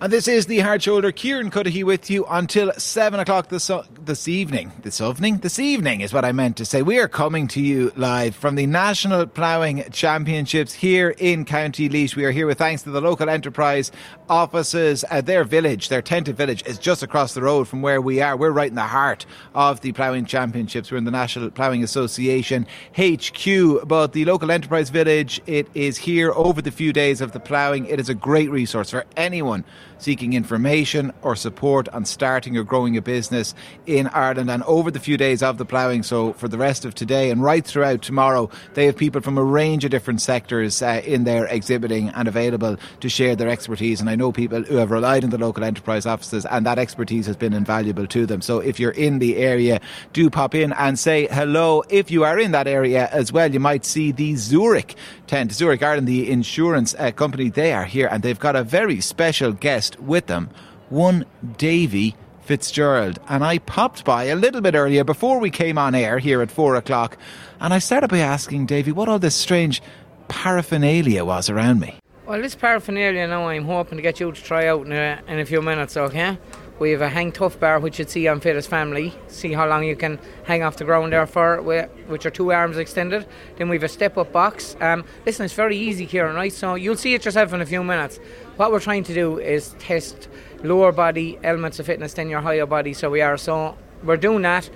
And this is the Hard Shoulder. Kieran Cuddihy with you until 7 o'clock this, this evening. This evening? This evening is what I meant to say. We are coming to you live from the National Ploughing Championships here in County Laois. We are here with thanks to the local enterprise offices. Uh, their village, their tented village, is just across the road from where we are. We're right in the heart of the Ploughing Championships. We're in the National Ploughing Association HQ. But the local enterprise village, it is here over the few days of the ploughing. It is a great resource for anyone seeking information or support on starting or growing a business in Ireland. And over the few days of the ploughing, so for the rest of today and right throughout tomorrow, they have people from a range of different sectors uh, in there exhibiting and available to share their expertise. And I know people who have relied on the local enterprise offices, and that expertise has been invaluable to them. So if you're in the area, do pop in and say hello. If you are in that area as well, you might see the Zurich tent. Zurich Ireland, the insurance uh, company, they are here and they've got a very special guest with them, one Davy Fitzgerald. And I popped by a little bit earlier before we came on air here at four o'clock, and I started by asking Davy what all this strange paraphernalia was around me. Well, this paraphernalia now I'm hoping to get you to try out in a, in a few minutes, okay? We have a hang tough bar which you'd see on Fittest Family. See how long you can hang off the ground there for, wi- which are two arms extended. Then we have a step up box. Um, listen, it's very easy, Kieran, right? So you'll see it yourself in a few minutes. What we're trying to do is test lower body elements of fitness than your higher body. So we are. So we're doing that.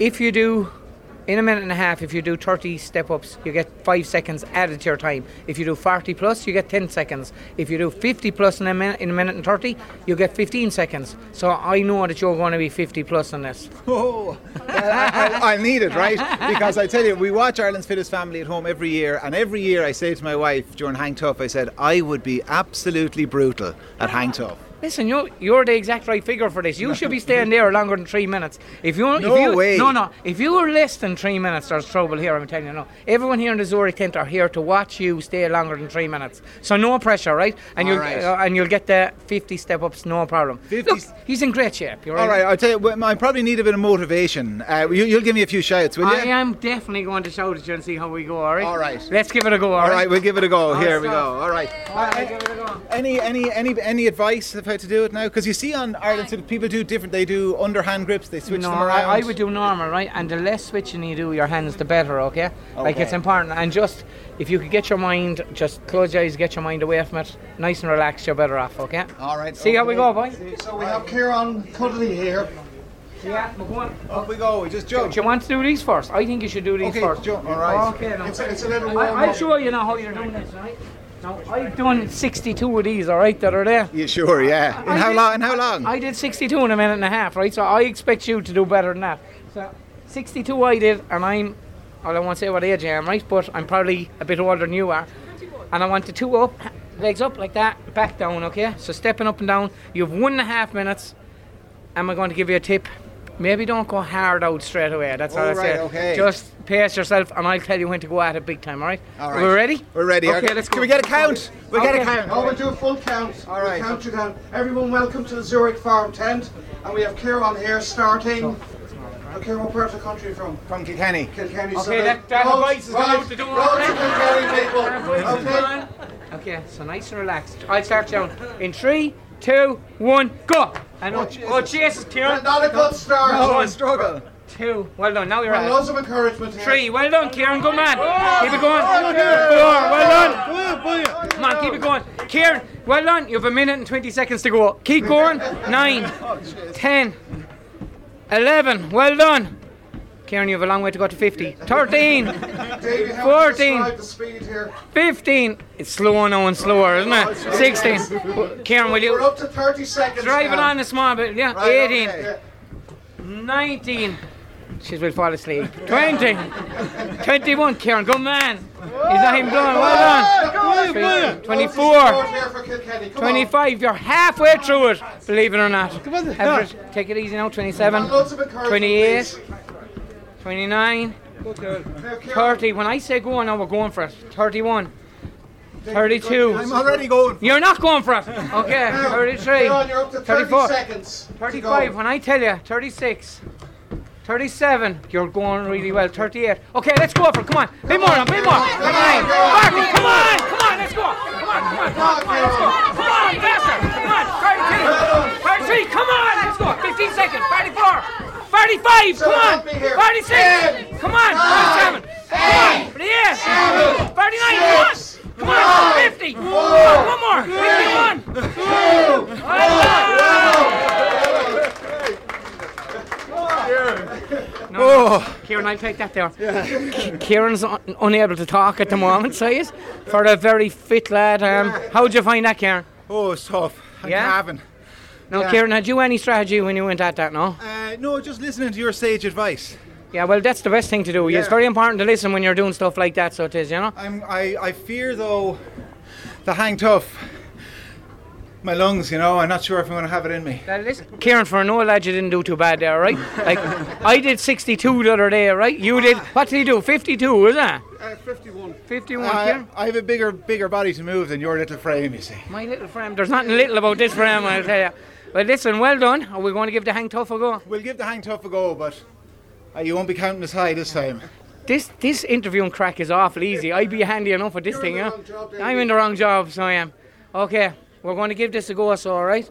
If you do in a minute and a half, if you do 30 step ups, you get 5 seconds added to your time. If you do 40 plus, you get 10 seconds. If you do 50 plus in a minute, in a minute and 30, you get 15 seconds. So I know that you're going to be 50 plus on this. Oh, I, I need it, right? Because I tell you, we watch Ireland's Fittest Family at home every year, and every year I say to my wife during Hang Tough, I said, I would be absolutely brutal at Hang Tough. Listen, you're, you're the exact right figure for this. You should be staying there longer than three minutes. If you, No if you, way. No, no. If you were less than three minutes, there's trouble here. I'm telling you. No. Everyone here in the Zurich tent are here to watch you stay longer than three minutes. So no pressure, right? And you'll right. uh, and you'll get the 50 step ups, no problem. 50 Look, he's in great shape. You're All right, I'll tell you, well, I probably need a bit of motivation. Uh, you, you'll give me a few shouts, will you? I am definitely going to shout at you and see how we go. All right. All right. Let's give it a go. All right, we'll give it a go. All Here right, we go. All right. All right, give it a go. Any any any any advice how to do it now? Because you see on Ireland, so people do different. They do underhand grips. They switch no, them around. I, I would do normal, right? And the less switching you do your hands, the better, okay? Like it's important. And just if you could get your mind, just close your eyes, get your mind away from it, nice and relaxed, you're better off, okay? All right. See how we go, boy? So we have Kieran Cuddihy here. Yeah, we're going. Up we go. We just jump. Do you want to do these first? I think you should do these Okay, first. jump, all right. Okay, now. It's a, it's a little I, warm I'll show you now how you're doing this, right? Now, I've done 62 of these, all right, that are there. You sure? Yeah. In I how did- long? In how long? I did 62 in a minute and a half, right? So I expect you to do better than that. So 62 I did, and I'm, I don't want to say what age I am, right? But I'm probably a bit older than you are. And I want the two up, legs up like that, back down, okay? So stepping up and down. You have one and a half minutes. Am I going to give you a tip? Maybe don't go hard out straight away. That's all I right, say. okay. Just pace yourself, and I'll tell you when to go at it big time. All right? All Are we ready? We're ready. Okay, let's Can we get a count? We'll get a count. Oh, we'll do a full count. All right. We'll count you down. Everyone, welcome to the Zurich Farm Tent. And we have Kieran here starting. Kieran, what part of the country from? From Kilkenny. Kilkenny. Okay, that- that roads- advice is roads- about to do roads to Kilkenny people. Okay. Okay, so nice and relaxed. I'll start down. In three, two, one, go! And oh, oh Jesus, Kieran. Not a good start. Oh, a struggle. Two. Well done. Now you're Well, at loads of encouragement here. Three. Well done, Kieran. Good man. Oh, keep it going. Oh, Four. Well done. Come on, keep it going. Kieran, well done. You have a minute and 20 seconds to go. Keep going. Nine. Oh, ten. Eleven. Well done. Kieran, you have a long way to go to 50. 13. Davy, 14. you describe the speed here? 15. It's slower now and slower, isn't it? 16. Kieran, will you? We're up to 30 seconds. drive it on a small bit? Yeah. Right, 18. okay. 19. She will fall asleep. 20. 21. Kieran, good man. He's not even blown. Well done. 24. Support here for Kilkenny. Come on. 25. You're halfway through it, believe it or not. Come on. Take it easy now. 27. Loads of 28. Please. 29. 30. When I say go on, now we're going for it. 31. 32. I'm already going. You're not going for it. Okay. 33. Kieran, you're up to 30 34. 35. When I tell you, 36. 37. You're going really well. 38. Okay, let's go for it. Come on. Bit more. Bit more. 39. 40. Come on. Come on. Let's go. Come on. Come on. Come on. Come on. Let's go. Come on. Faster. Come on. 32. 33. Come on. Let's go. 15 seconds. 34. 35. Come on. 36. Come on. 37. Come on. 38. 39. Come on. Come on. 50. Come on. One more. 51. Oh, Kieran, I'll take that there. K- Kieran's un- unable to talk at the moment, so he. For a very fit lad. Um, how would you find that, Kieran? oh, it's tough. I'm Yeah? Having. No, Yeah. Kieran, had you any strategy when you went at that, no? Uh, no, just listening to your sage advice. Yeah, well, that's the best thing to do. It's very important to listen when you're doing stuff like that, so it is, you know? I'm, I, I fear though, the hang tough. My lungs, you know, I'm not sure if I'm going to have it in me. Now, listen, Kieran, for an old lad, you didn't do too bad there, right? Like, I did 62 the other day, right? You did, what did you do? 52, was that? Uh, 51. 51, I, Kieran? I have a bigger, bigger body to move than your little frame, you see. My little frame. There's nothing little about this frame, I'll tell you. Well, listen, well done. Are we going to give the hang tough a go? We'll give the hang tough a go, but uh, you won't be counting us high this time. This this interviewing crack is awful easy. I'd be handy enough with this You're thing, in you the know. job, I'm in the wrong job, so I am. Okay, we're going to give this a go, so all right.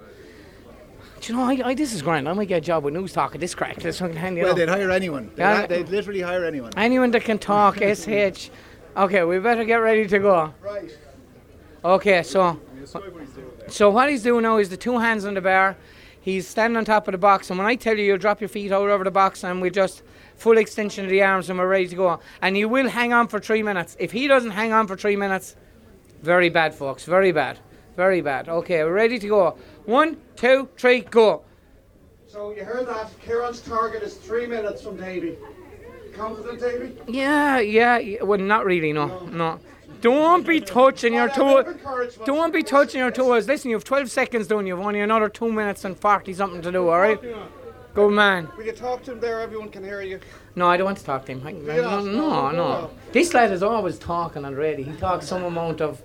Do you know, I, I, this is grand. I might get a job with News Talk at this crack. This fucking handy Well, enough. they'd hire anyone. They'd, Yeah. ha- they'd literally hire anyone. Anyone that can talk, SH. Okay, we better get ready to go. Right. Okay, so so what he's doing now is the two hands on the bar. He's standing on top of the box, and when I tell you, you'll drop your feet out over the box, and we just full extension of the arms, and we're ready to go. And you will hang on for three minutes. If he doesn't hang on for three minutes, very bad, folks. Very bad. Very bad. Okay, we're ready to go. One, two, three, go. So you heard that. Kieran's target is three minutes from Davy. You confident, Davy? Yeah, yeah. yeah. Well, not really. No, no. Don't be touching your toes. Don't be touching your toes. Listen, you have 12 seconds don't you? You've only another two minutes and 40 something to do. All right. Good man. Will you talk to him there? Everyone can hear you. No, I don't want to talk to him. I, no, no, no. This lad is always talking already. He talks some amount of.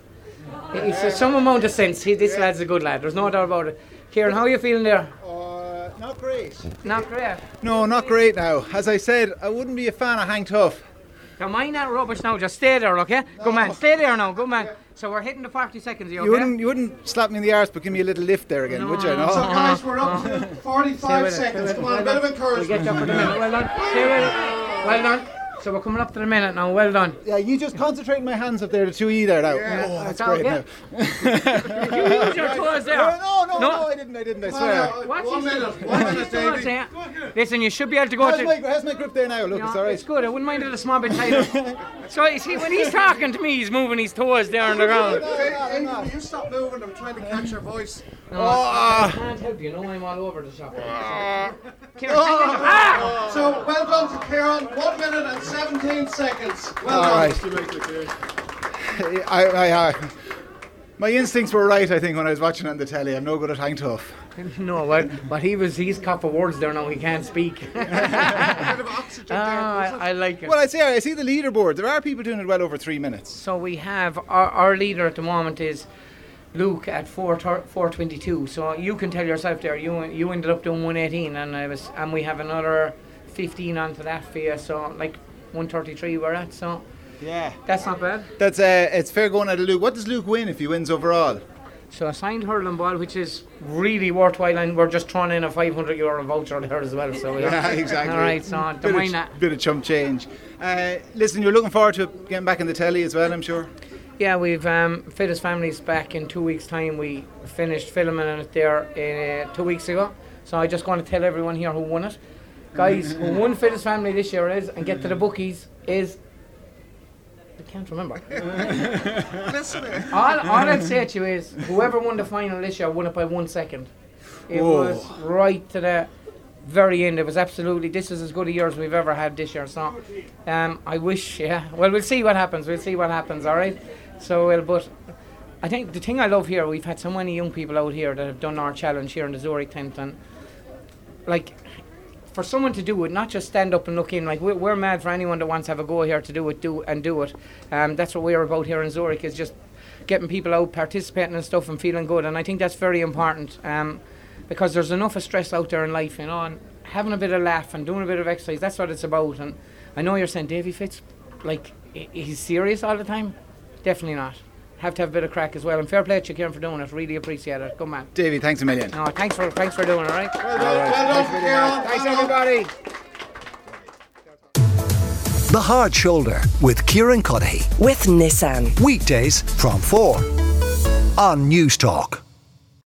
It's some amount of sense. He, this lad's a good lad. There's no doubt about it. Kieran, how are you feeling there? Uh, not great. Not great. No, not great now. As I said, I wouldn't be a fan of hang tough. Now mind that rubbish now. Just stay there, okay? Good man. Stay there now. Good man. So we're hitting the 40 seconds. You okay? You wouldn't, you wouldn't slap me in the arse, but give me a little lift there again, would you? No. No. So guys, we're up to 45 with it, stay seconds. Come on, a bit of done. We'll get encouragement. you up for the minute. Well done. Stay with it. Well done. So we're coming up to the minute now. Well done. Yeah, you just concentrate on my hands up there, the two E there now. oh, that's That's great okay. now. You use your toes there. No, no, no, No. no, I didn't, I didn't, I Come swear. on, What's One his- minute. One what's minute, his toes Davy. there? Listen, you should be able to go How's to. my, how's my grip there now? Look, it's No, alright. It's good. I wouldn't mind it a small bit tighter. so you see, when he's talking to me, he's moving his toes there on the ground. Davy, will you stop moving? I'm trying to catch your voice. No, I ah. can't help you. know I'm all over the shop. Ah. Kieran, hang. Ah! So well done to Kieran. One minute and 17 seconds. Well All done. right. I, I, I, my instincts were right, I think, when I was watching on the telly. I'm no good at hang tough. No, well, but he was, he's caught for words there now, he can't speak. Bit of oxygen there. Ah, I, I like it. Well, I see, I see the leaderboard. There are people doing it well over three minutes. So we have our, our leader at the moment is Luke at four four twenty two. So you can tell yourself there you you ended up doing one eighteen, and I was and we have another fifteen onto that for you. So like one thirty three we're at. So Yeah. that's not bad. That's uh, it's fair going out of Luke. What does Luke win if he wins overall? So a signed hurling ball, which is really worthwhile, and we're just throwing in a five hundred euro voucher on there as well. So Yeah, exactly. All right, so don't bit, mind of, that. bit of chump change. Uh, listen, you're looking forward to getting back in the telly as well, I'm sure. Yeah, we've um, Fittest Families back in two weeks' time. We finished filming it there uh, two weeks ago. So I just want to tell everyone here who won it. Guys, who won Fittest Family this year is, and get to the bookies, is. I can't remember. all, all I'd say to you is whoever won the final this year won it by one second. It Whoa. was right to the very end. It was absolutely. This is as good a year as we've ever had this year. So, um, I wish. Yeah. Well, we'll see what happens. We'll see what happens. All right. So, well, but I think the thing I love here, we've had so many young people out here that have done our challenge here in the Zurich tent, and like for someone to do it, not just stand up and look in. Like we're, we're mad for anyone that wants to have a go here to do it, do and do it. Um, that's what we're about here in Zurich is just getting people out, participating and stuff, and feeling good. And I think that's very important um, because there's enough of stress out there in life, you know. And having a bit of laugh and doing a bit of exercise. That's what it's about. And I know you're saying Davy Fitz, like he's serious all the time. Definitely not. Have to have a bit of crack as well. And fair play to you, Kieran, for doing it. Really appreciate it. Good man. Davy, thanks a million. No, thanks for thanks for doing it. All right. Well done, well done, Kieran. Thanks, Well done. everybody. The Hard Shoulder with Kieran Cuddihy. with Nissan. Weekdays from 4 on News Talk.